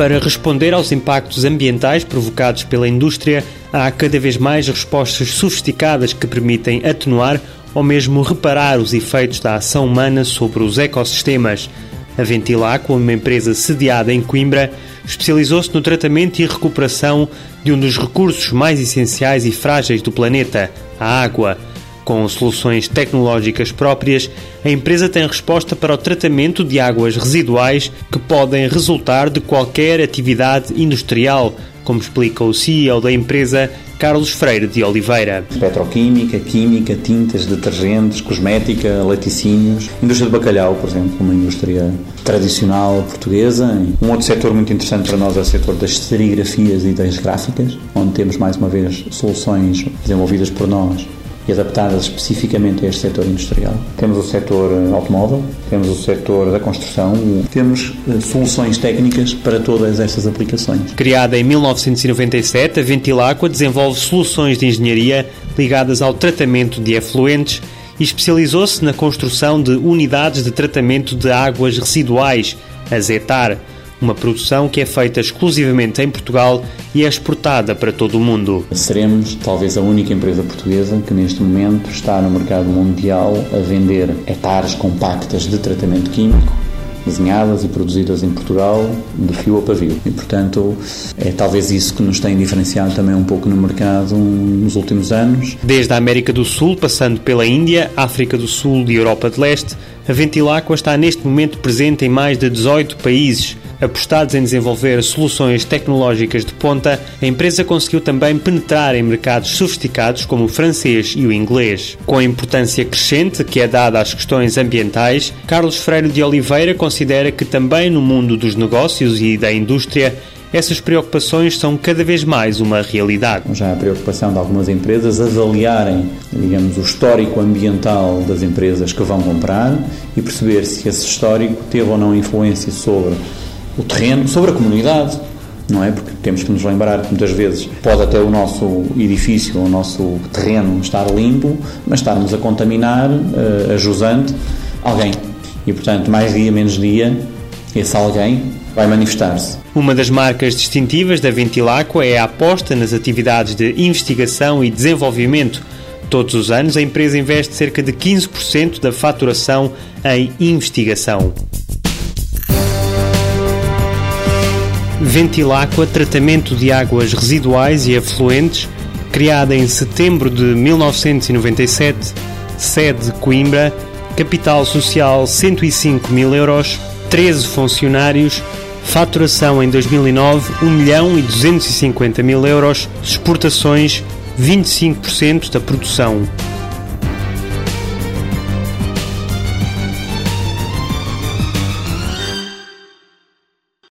para responder aos impactos ambientais provocados pela indústria, há cada vez mais respostas sofisticadas que permitem atenuar ou mesmo reparar os efeitos da ação humana sobre os ecossistemas. A Ventilacqua, uma empresa sediada em Coimbra, especializou-se no tratamento e recuperação de um dos recursos mais essenciais e frágeis do planeta, a água. Com soluções tecnológicas próprias, a empresa tem resposta para o tratamento de águas residuais que podem resultar de qualquer atividade industrial, como explica o CEO da empresa, Carlos Freire de Oliveira. Petroquímica, química, tintas, detergentes, cosmética, laticínios, indústria de bacalhau, por exemplo, uma indústria tradicional portuguesa. Um outro setor muito interessante para nós é o setor das serigrafias e das gráficas, onde temos mais uma vez soluções desenvolvidas por nós e adaptadas especificamente a este setor industrial. Temos o setor eh, automóvel, temos o setor da construção, temos eh, soluções técnicas para todas estas aplicações. Criada em 1997, a Ventilacqua desenvolve soluções de engenharia ligadas ao tratamento de efluentes e especializou-se na construção de unidades de tratamento de águas residuais, a ZETAR, uma produção que é feita exclusivamente em Portugal e é exportada para todo o mundo. Seremos talvez a única empresa portuguesa que neste momento está no mercado mundial a vender hectares compactas de tratamento químico desenhadas e produzidas em Portugal de fio a pavio. E, portanto, é talvez isso que nos tem diferenciado também um pouco no mercado nos últimos anos. Desde a América do Sul, passando pela Índia, África do Sul e Europa de Leste, a Ventilacqua está neste momento presente em mais de 18 países, Apostados em desenvolver soluções tecnológicas de ponta, a empresa conseguiu também penetrar em mercados sofisticados como o francês e o inglês. Com a importância crescente que é dada às questões ambientais, Carlos Freire de Oliveira considera que também no mundo dos negócios e da indústria essas preocupações são cada vez mais uma realidade. Já a preocupação de algumas empresas avaliarem, digamos, o histórico ambiental das empresas que vão comprar e perceber se esse histórico teve ou não influência sobre o terreno, sobre a comunidade, não é? Porque temos que nos lembrar que muitas vezes pode até o nosso edifício, o nosso terreno estar limpo, mas estarmos a contaminar, uh, a jusante, alguém. E portanto, mais dia, menos dia, esse alguém vai manifestar-se. Uma das marcas distintivas da Ventilacqua é a aposta nas atividades de investigação e desenvolvimento. Todos os anos, a empresa investe cerca de 15% da faturação em investigação. Ventilacqua Tratamento de Águas Residuais e Afluentes, criada em setembro de 1997, sede Coimbra, capital social 105 mil euros, 13 funcionários, faturação em 2009 1 milhão e 250 mil euros, exportações 25% da produção.